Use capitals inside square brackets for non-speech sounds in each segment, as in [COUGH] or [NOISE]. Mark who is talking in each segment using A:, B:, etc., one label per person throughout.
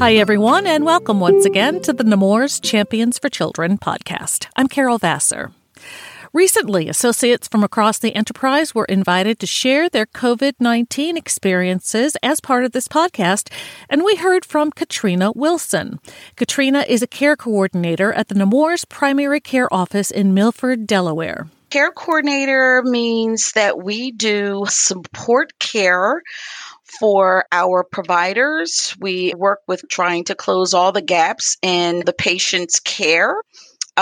A: Hi, everyone, and welcome once again to the Nemours Champions for Children podcast. I'm Carol Vassar. Recently, associates from across the enterprise were invited to share their COVID 19 experiences as part of this podcast, and we heard from Katrina Wilson. Katrina is a care coordinator at the Nemours Primary Care Office in Milford, Delaware.
B: Care coordinator means that we do support care for our providers. We work with trying to close all the gaps in the patient's care.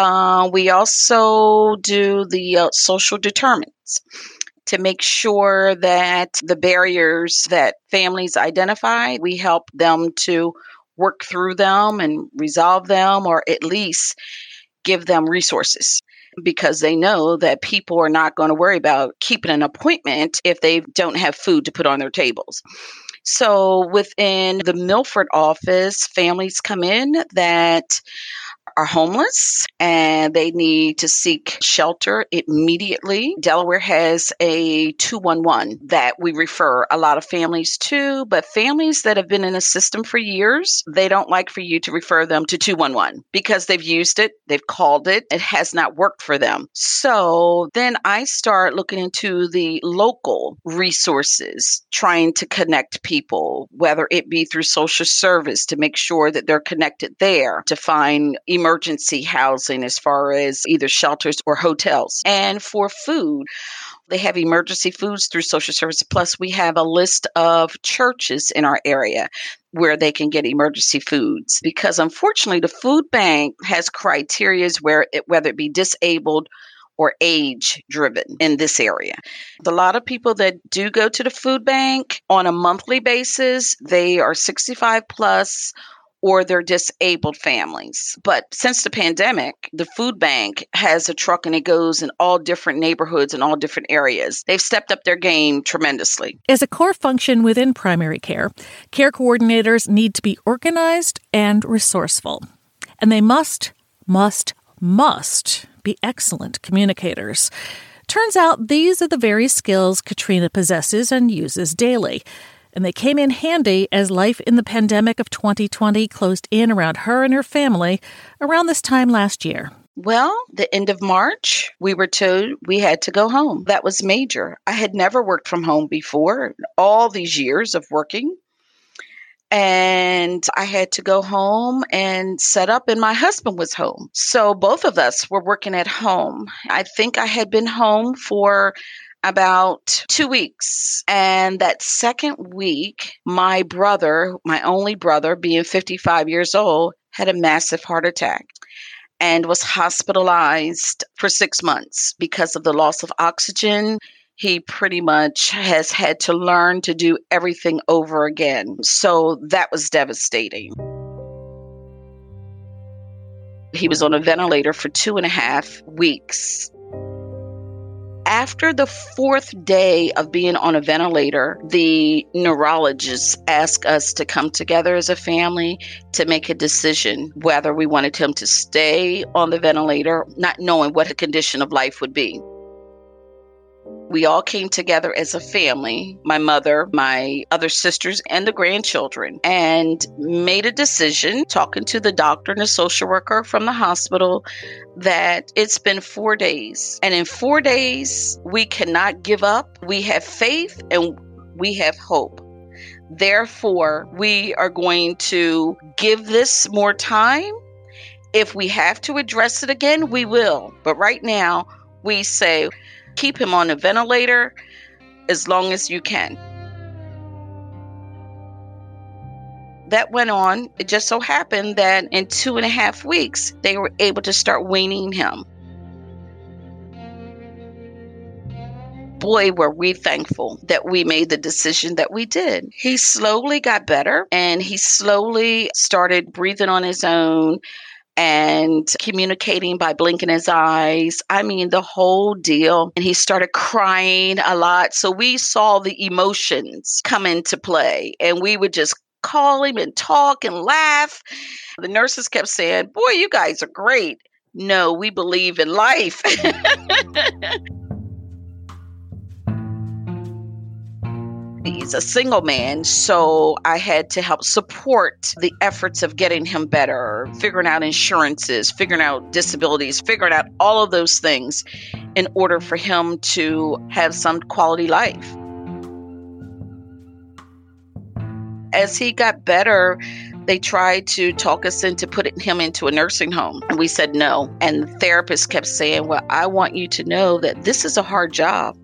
B: Uh, we also do the uh, social determinants to make sure that the barriers that families identify, we help them to work through them and resolve them, or at least give them resources because they know that people are not going to worry about keeping an appointment if they don't have food to put on their tables. So within the Milford office, families come in that are homeless and they need to seek shelter immediately. Delaware has a 211 that we refer a lot of families to, but families that have been in a system for years, they don't like for you to refer them to 211 because they've used it, they've called it, it has not worked for them. So then I start looking into the local resources, trying to connect people, whether it be through social service to make sure that they're connected there to find emergency emergency housing as far as either shelters or hotels. And for food, they have emergency foods through social service plus we have a list of churches in our area where they can get emergency foods because unfortunately the food bank has criterias where it whether it be disabled or age driven in this area. A lot of people that do go to the food bank on a monthly basis, they are 65 plus or they're disabled families. But since the pandemic, the food bank has a truck and it goes in all different neighborhoods and all different areas. They've stepped up their game tremendously.
A: As a core function within primary care, care coordinators need to be organized and resourceful. And they must, must, must be excellent communicators. Turns out these are the very skills Katrina possesses and uses daily and they came in handy as life in the pandemic of 2020 closed in around her and her family around this time last year.
B: Well, the end of March, we were told we had to go home. That was major. I had never worked from home before, all these years of working. And I had to go home and set up, and my husband was home. So both of us were working at home. I think I had been home for about two weeks. And that second week, my brother, my only brother, being 55 years old, had a massive heart attack and was hospitalized for six months because of the loss of oxygen. He pretty much has had to learn to do everything over again. So that was devastating. He was on a ventilator for two and a half weeks after the fourth day of being on a ventilator, the neurologist asked us to come together as a family to make a decision whether we wanted him to stay on the ventilator, not knowing what the condition of life would be. We all came together as a family, my mother, my other sisters, and the grandchildren, and made a decision, talking to the doctor and the social worker from the hospital, that it's been four days. And in four days, we cannot give up. We have faith and we have hope. Therefore, we are going to give this more time. If we have to address it again, we will. But right now, we say, keep him on a ventilator as long as you can. That went on. It just so happened that in two and a half weeks, they were able to start weaning him. boy, were we thankful that we made the decision that we did. He slowly got better and he slowly started breathing on his own and communicating by blinking his eyes. I mean, the whole deal. And he started crying a lot. So we saw the emotions come into play and we would just call him and talk and laugh. The nurses kept saying, Boy, you guys are great. No, we believe in life. Mm-hmm. [LAUGHS] He's a single man, so I had to help support the efforts of getting him better, figuring out insurances, figuring out disabilities, figuring out all of those things in order for him to have some quality life. As he got better, they tried to talk us into putting him into a nursing home. And we said no. And the therapist kept saying, Well, I want you to know that this is a hard job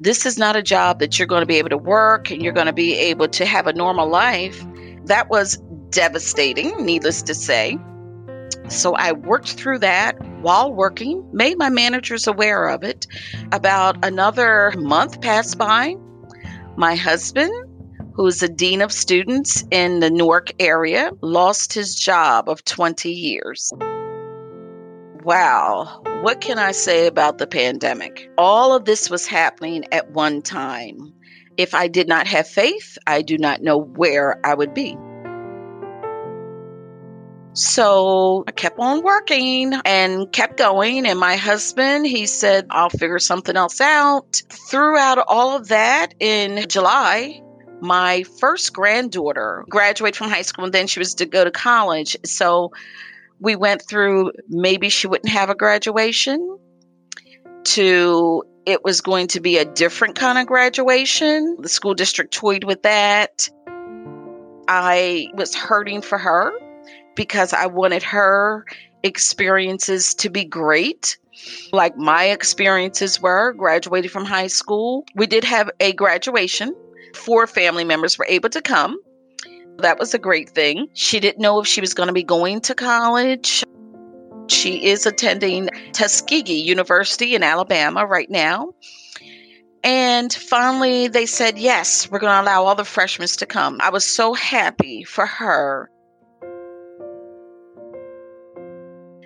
B: this is not a job that you're going to be able to work and you're going to be able to have a normal life. That was devastating, needless to say. So I worked through that while working, made my managers aware of it. About another month passed by. My husband, who is a dean of students in the Newark area, lost his job of 20 years. Wow, what can I say about the pandemic? All of this was happening at one time. If I did not have faith, I do not know where I would be. So I kept on working and kept going. And my husband, he said, I'll figure something else out. Throughout all of that in July, my first granddaughter graduated from high school and then she was to go to college. So we went through maybe she wouldn't have a graduation to it was going to be a different kind of graduation. The school district toyed with that. I was hurting for her because I wanted her experiences to be great, like my experiences were graduating from high school. We did have a graduation. Four family members were able to come. That was a great thing. She didn't know if she was going to be going to college. She is attending Tuskegee University in Alabama right now. And finally, they said, yes, we're going to allow all the freshmen to come. I was so happy for her.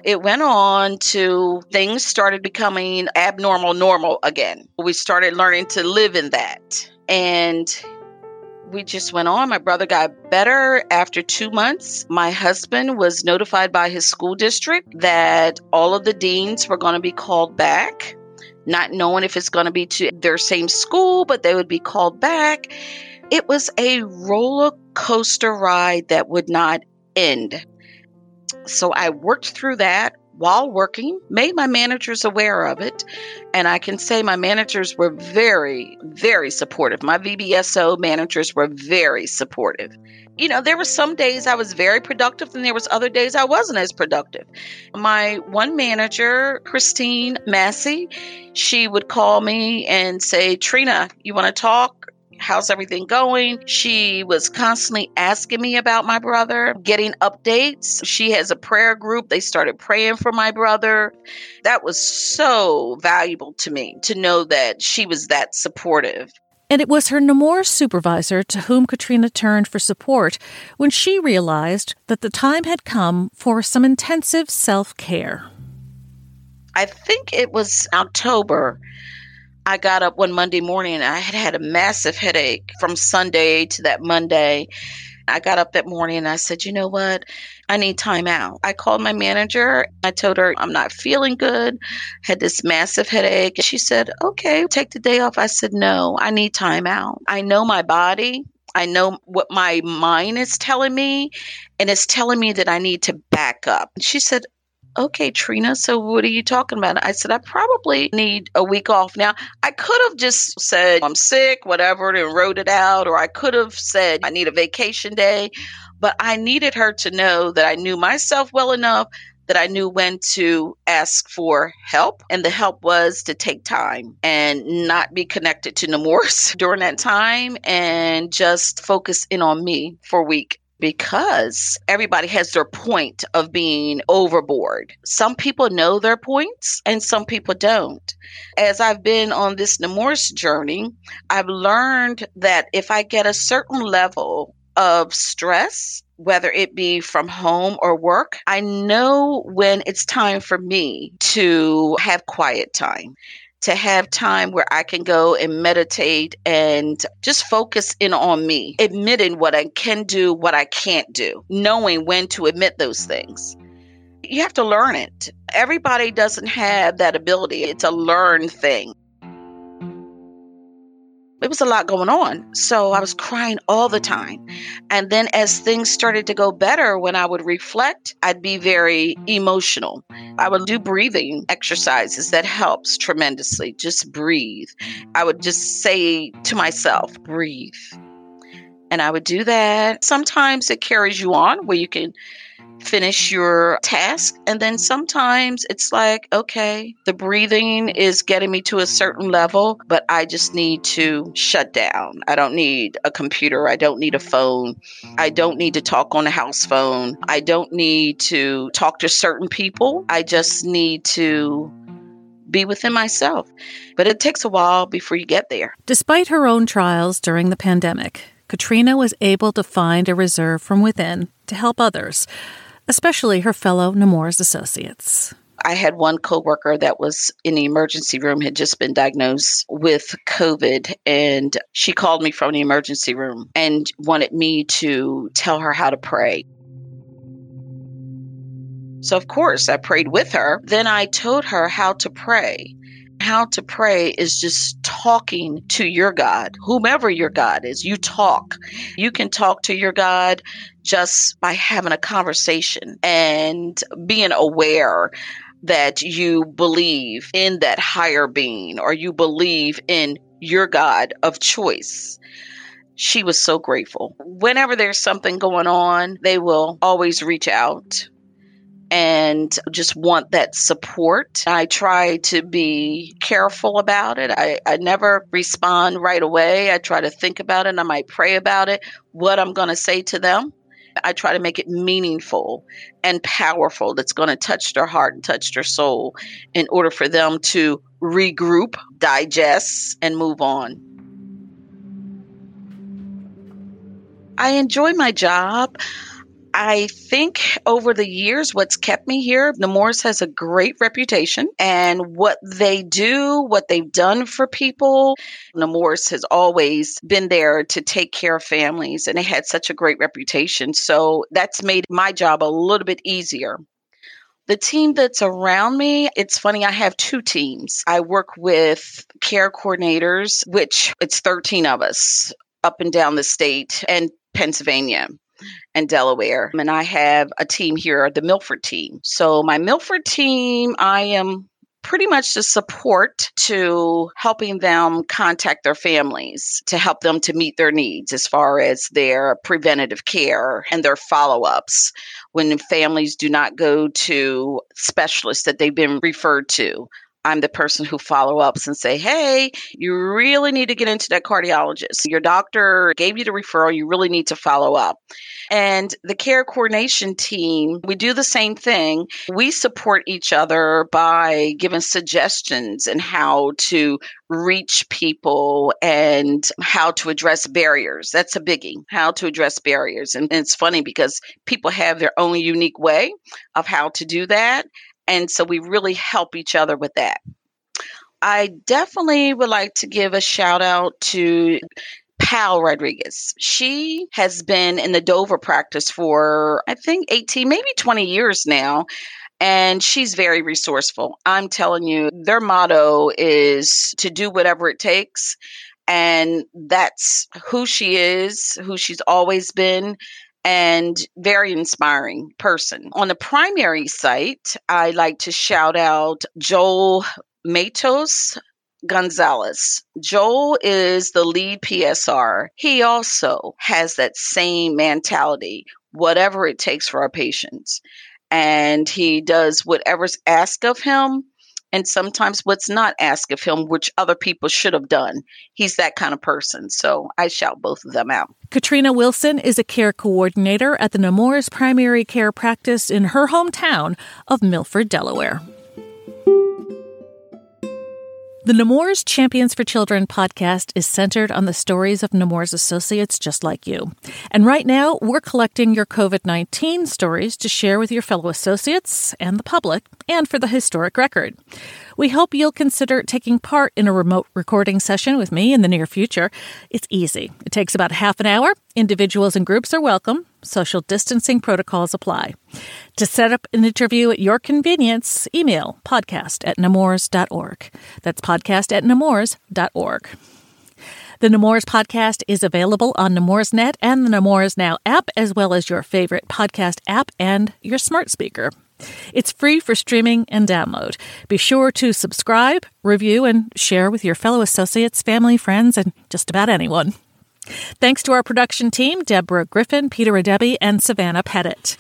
B: It went on to things started becoming abnormal normal again. We started learning to live in that. And we just went on. My brother got better after two months. My husband was notified by his school district that all of the deans were going to be called back, not knowing if it's going to be to their same school, but they would be called back. It was a roller coaster ride that would not end. So I worked through that while working, made my managers aware of it. And I can say my managers were very, very supportive. My VBSO managers were very supportive. You know, there were some days I was very productive and there was other days I wasn't as productive. My one manager, Christine Massey, she would call me and say, Trina, you want to talk? How's everything going? She was constantly asking me about my brother, getting updates. She has a prayer group. They started praying for my brother. That was so valuable to me to know that she was that supportive.
A: And it was her Nemours supervisor to whom Katrina turned for support when she realized that the time had come for some intensive self care.
B: I think it was October I got up one Monday morning and I had had a massive headache from Sunday to that Monday. I got up that morning and I said, you know what? I need time out. I called my manager. I told her I'm not feeling good, had this massive headache. She said, okay, take the day off. I said, no, I need time out. I know my body. I know what my mind is telling me, and it's telling me that I need to back up. She said, okay, Trina, so what are you talking about? I said, I probably need a week off. Now, I could have just said, I'm sick, whatever, and wrote it out, or I could have said, I need a vacation day. But I needed her to know that I knew myself well enough that I knew when to ask for help. And the help was to take time and not be connected to Nemours [LAUGHS] during that time and just focus in on me for a week because everybody has their point of being overboard. Some people know their points and some people don't. As I've been on this Nemours journey, I've learned that if I get a certain level of stress, whether it be from home or work, I know when it's time for me to have quiet time to have time where I can go and meditate and just focus in on me, admitting what I can do, what I can't do, knowing when to admit those things. You have to learn it. Everybody doesn't have that ability. It's a learned thing it was a lot going on. So I was crying all the time. And then as things started to go better, when I would reflect, I'd be very emotional. I would do breathing exercises that helps tremendously. Just breathe. I would just say to myself, breathe. And I would do that. Sometimes it carries you on where you can finish your task. And then sometimes it's like, okay, the breathing is getting me to a certain level, but I just need to shut down. I don't need a computer. I don't need a phone. I don't need to talk on a house phone. I don't need to talk to certain people. I just need to be within myself. But it takes a while before you get there.
A: Despite her own trials during the pandemic, Katrina was able to find a reserve from within to help others especially her fellow Nemours associates.
B: I had one coworker that was in the emergency room, had just been diagnosed with COVID, and she called me from the emergency room and wanted me to tell her how to pray. So, of course, I prayed with her. Then I told her how to pray how to pray is just talking to your God, whomever your God is. You talk. You can talk to your God just by having a conversation and being aware that you believe in that higher being or you believe in your God of choice. She was so grateful. Whenever there's something going on, they will always reach out and just want that support. I try to be careful about it. I, I never respond right away. I try to think about it. I might pray about it, what I'm going to say to them. I try to make it meaningful and powerful that's going to touch their heart and touch their soul in order for them to regroup, digest, and move on. I enjoy my job. I think over the years, what's kept me here, Nemours has a great reputation and what they do, what they've done for people. Nemours has always been there to take care of families and they had such a great reputation. So that's made my job a little bit easier. The team that's around me, it's funny, I have two teams. I work with care coordinators, which it's 13 of us up and down the state and Pennsylvania and Delaware. And I have a team here, the Milford team. So, my Milford team, I am pretty much the support to helping them contact their families to help them to meet their needs as far as their preventative care and their follow ups when families do not go to specialists that they've been referred to. I'm the person who follow ups and say, hey, you really need to get into that cardiologist. Your doctor gave you the referral. You really need to follow up. And the care coordination team, we do the same thing. We support each other by giving suggestions and how to reach people and how to address barriers. That's a biggie, how to address barriers. And it's funny because people have their own unique way of how to do that. And so we really help each other with that. I definitely would like to give a shout out to Pal Rodriguez. She has been in the Dover practice for, I think, 18, maybe 20 years now. And she's very resourceful. I'm telling you, their motto is to do whatever it takes. And that's who she is, who she's always been and very inspiring person. On the primary site, I like to shout out Joel Matos Gonzalez. Joel is the lead PSR. He also has that same mentality, whatever it takes for our patients. And he does whatever's asked of him and sometimes what's not asked of him, which other people should have done. He's that kind of person. So I shout both of them out.
A: Katrina Wilson is a care coordinator at the Nemours Primary Care Practice in her hometown of Milford, Delaware. The Nemours Champions for Children podcast is centered on the stories of Nemours associates just like you. And right now, we're collecting your COVID 19 stories to share with your fellow associates and the public, and for the historic record. We hope you'll consider taking part in a remote recording session with me in the near future. It's easy, it takes about half an hour. Individuals and groups are welcome. Social distancing protocols apply. To set up an interview at your convenience, email podcast at nemours.org. That's podcast at nemours.org. The Nemours podcast is available on Net and the Nemours Now app, as well as your favorite podcast app and your smart speaker. It's free for streaming and download. Be sure to subscribe, review, and share with your fellow associates, family, friends, and just about anyone. Thanks to our production team, Deborah Griffin, Peter Adebi, and Savannah Pettit.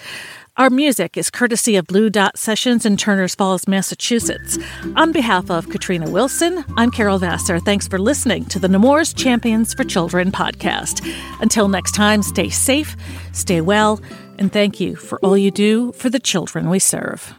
A: Our music is courtesy of Blue Dot Sessions in Turners Falls, Massachusetts. On behalf of Katrina Wilson, I'm Carol Vassar. Thanks for listening to the Nemours Champions for Children podcast. Until next time, stay safe, stay well, and thank you for all you do for the children we serve.